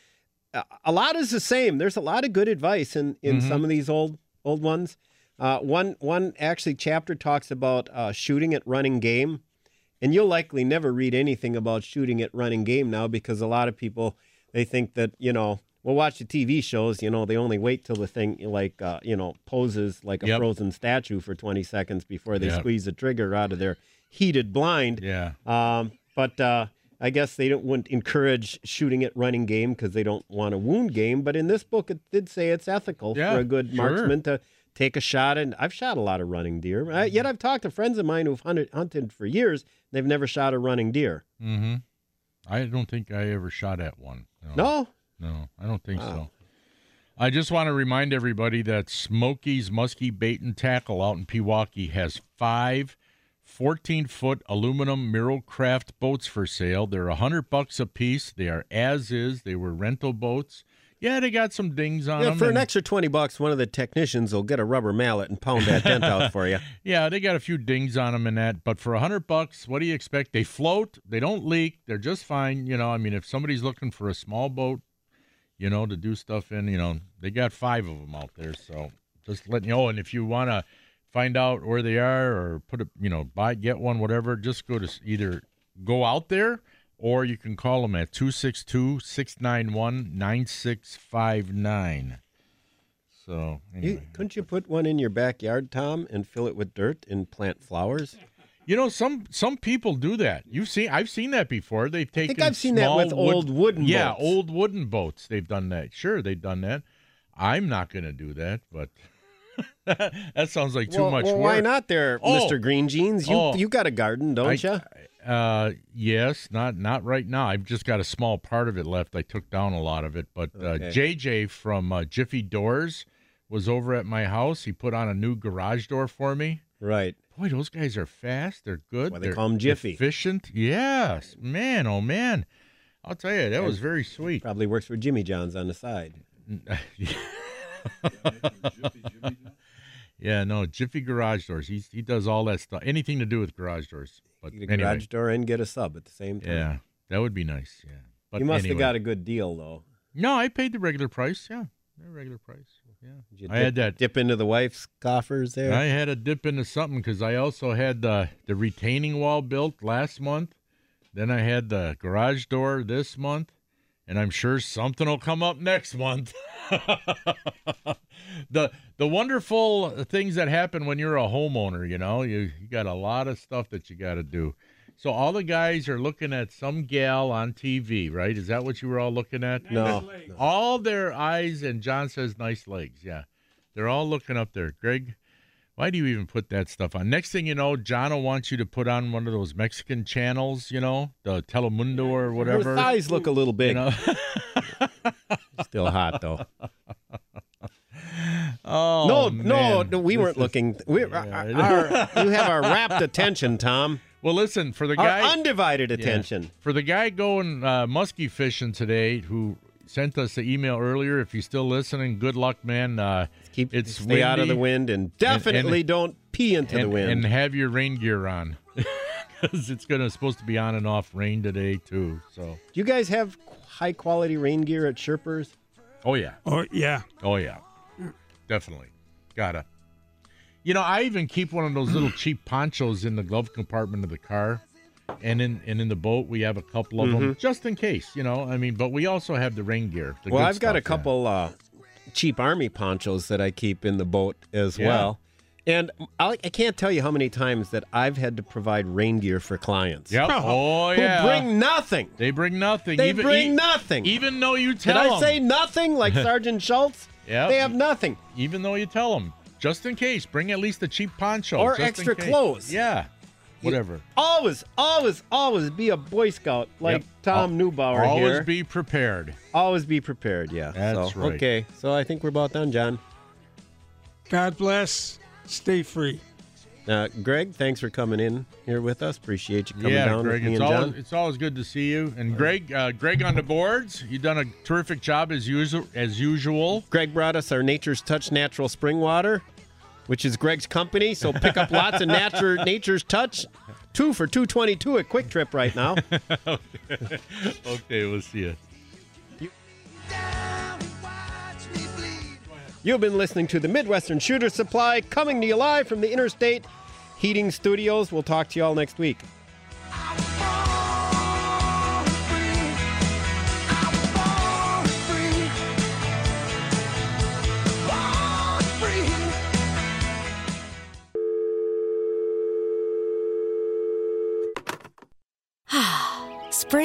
Speaker 4: a, lot is the same. There's a lot of good advice in, in
Speaker 6: Mhm.
Speaker 4: some of these old old ones. Uh, one one actually chapter talks about uh, shooting at running game, and you'll likely never read anything about shooting at running game now because a lot of people they think that you know we'll watch the TV shows. You know they only wait till the thing like uh, you know poses like a
Speaker 6: Yep.
Speaker 4: frozen statue for 20 seconds before they
Speaker 6: Yep.
Speaker 4: squeeze the trigger out of their heated blind.
Speaker 6: Yeah.
Speaker 4: Um, but uh, I guess they don't wouldn't encourage shooting at running game because they don't want to wound game. But in this book, it did say it's ethical
Speaker 6: Yeah,
Speaker 4: for a good
Speaker 6: sure.
Speaker 4: marksman to take a shot. And I've shot a lot of running deer. Uh, yet I've talked to friends of mine who've hunted, hunted for years. They've never shot a running deer.
Speaker 6: Mm-hmm. I don't think I ever shot at one.
Speaker 4: No?
Speaker 6: No, I don't think
Speaker 4: Wow.
Speaker 6: so. I just want to remind everybody that Smokey's Muskie Bait and Tackle out in Pewaukee has five 14 foot aluminum Mirrocraft boats for sale. They're a hundred bucks a piece. They are as is. They were rental boats. Yeah, they got some dings on
Speaker 4: Yeah,
Speaker 6: them.
Speaker 4: for an extra 20 bucks, one of the technicians will get a rubber mallet and pound that dent out for you.
Speaker 6: Yeah, they got a few dings on them and that, but for a hundred bucks, what do you expect? They float, they don't leak, they're just fine. You know, I mean, if somebody's looking for a small boat, you know, to do stuff in, you know, they got five of them out there. So just letting you know. And if you want to find out where they are or put a, you know, buy, get one, whatever, just go to either go out there or you can call them at 262 691 9659. So,
Speaker 4: You, couldn't you put one in your backyard, Tom, and fill it with dirt and plant flowers?
Speaker 6: You know, some some people do that. You've seen, I've seen that before. They've taken.
Speaker 4: I think I've seen that with
Speaker 6: wood-
Speaker 4: old wooden
Speaker 6: Yeah,
Speaker 4: boats.
Speaker 6: old wooden boats. They've done that. Sure, they've done that. I'm not going to do that, but that sounds like too
Speaker 4: well,
Speaker 6: much
Speaker 4: well,
Speaker 6: work.
Speaker 4: why not, there,
Speaker 6: Oh.
Speaker 4: Mr. Green Jeans? You
Speaker 6: Oh.
Speaker 4: you got a garden, don't you?
Speaker 6: Uh, yes, not not right now. I've just got a small part of it left. I took down a lot of it, but uh, JJ from uh, Jiffy Doors was over at my house. He put on a new garage door for me.
Speaker 4: Right.
Speaker 6: Boy, those guys are fast. They're good.
Speaker 4: why they
Speaker 6: They're
Speaker 4: call 'em Jiffy.
Speaker 6: Efficient. Yes, man. Oh man. I'll tell you, that was very sweet.
Speaker 4: Probably works for Jimmy John's on the side.
Speaker 6: yeah, no, Jiffy Garage Doors. He's, he does all that stuff. Anything to do with garage doors. But
Speaker 4: Get a
Speaker 6: anyway,
Speaker 4: garage door and get a sub at the same time.
Speaker 6: yeah, that would be nice. Yeah, but
Speaker 4: you must
Speaker 6: anyway.
Speaker 4: have got a good deal, though.
Speaker 6: No, I paid the regular price. Yeah, the regular price. Yeah,
Speaker 4: you
Speaker 6: I had
Speaker 4: dip-
Speaker 6: that.
Speaker 4: Dip into the wife's coffers there.
Speaker 6: I had to dip into something because I also had the the retaining wall built last month. Then I had the garage door this month, and I'm sure something will come up next month. the the wonderful things that happen when you're a homeowner, you know, you you got a lot of stuff that you got to do. So all the guys are looking at some gal on TV, right? Is that what you were all looking at?
Speaker 4: No.
Speaker 6: All their eyes, and John says nice legs. Yeah, they're all looking up there. Greg, why do you even put that stuff on? Next thing you know, John will want you to put on one of those Mexican channels, you know, the Telemundo or whatever.
Speaker 4: Her thighs look a little big.
Speaker 6: You know?
Speaker 4: Still hot though.
Speaker 6: oh
Speaker 4: no, no,
Speaker 6: man.
Speaker 4: no, we
Speaker 6: This
Speaker 4: weren't
Speaker 6: is-
Speaker 4: looking. We, our, our- you have our rapt attention, Tom.
Speaker 6: Well, listen for the
Speaker 4: Our
Speaker 6: guy
Speaker 4: undivided
Speaker 6: Yeah.
Speaker 4: attention.
Speaker 6: For the guy going uh, muskie fishing today, who sent us the email earlier. If you're still listening, good luck, man. Uh,
Speaker 4: Keep
Speaker 6: it's
Speaker 4: stay out of the wind and definitely don't pee into
Speaker 6: and,
Speaker 4: the wind.
Speaker 6: and have your rain gear on because it's gonna supposed to be on and off rain today too. So,
Speaker 4: Do you guys have high quality rain gear at Sherpers?
Speaker 6: oh yeah,
Speaker 3: Oh yeah.
Speaker 6: oh yeah, definitely gotta. You know, I even keep one of those little cheap ponchos in the glove compartment of the car, and in and in the boat we have a couple of them just in case. You know, I mean, but we also have the rain gear. the
Speaker 4: Mm-hmm. well, I've got a couple uh, cheap army ponchos that I keep in the boat as
Speaker 6: Yeah.
Speaker 4: well. And I, I can't tell you how many times that I've had to provide rain gear for clients.
Speaker 6: Yep. Oh
Speaker 4: Who
Speaker 6: yeah.
Speaker 4: bring nothing.
Speaker 6: They bring nothing.
Speaker 4: They
Speaker 6: even,
Speaker 4: bring
Speaker 6: e-
Speaker 4: nothing.
Speaker 6: Even though you tell
Speaker 4: Did
Speaker 6: tell
Speaker 4: I say nothing like Sergeant Schultz?
Speaker 6: Yeah.
Speaker 4: They have nothing.
Speaker 6: Even though you tell them, just in case, bring at least a cheap poncho
Speaker 4: Or extra clothes.
Speaker 6: Yeah. Whatever.
Speaker 4: Always, always, always be a Boy Scout like
Speaker 6: Yep.
Speaker 4: Tom Neubauer
Speaker 6: Always
Speaker 4: here.
Speaker 6: be prepared.
Speaker 4: always be prepared, yeah.
Speaker 6: That's
Speaker 4: so,
Speaker 6: right.
Speaker 4: Okay, so I think we're about done, John.
Speaker 3: God bless. Stay free.
Speaker 4: Uh, Greg, thanks for coming in here with us. Appreciate you coming
Speaker 6: yeah,
Speaker 4: down
Speaker 6: Greg,
Speaker 4: with me
Speaker 6: it's
Speaker 4: and
Speaker 6: always,
Speaker 4: John.
Speaker 6: it's always good to see you. And Greg, uh, Greg on the boards, you've done a terrific job as usual. As usual,
Speaker 4: Greg brought us our Nature's Touch natural spring water, which is Greg's company. So pick up lots of nature, Nature's Touch. Two for two twenty two at Kwik Trip right now.
Speaker 6: okay, we'll see you.
Speaker 4: You've been listening to the Midwestern Shooter Supply coming to you live from the Interstate Heating Studios. We'll talk to you all next week.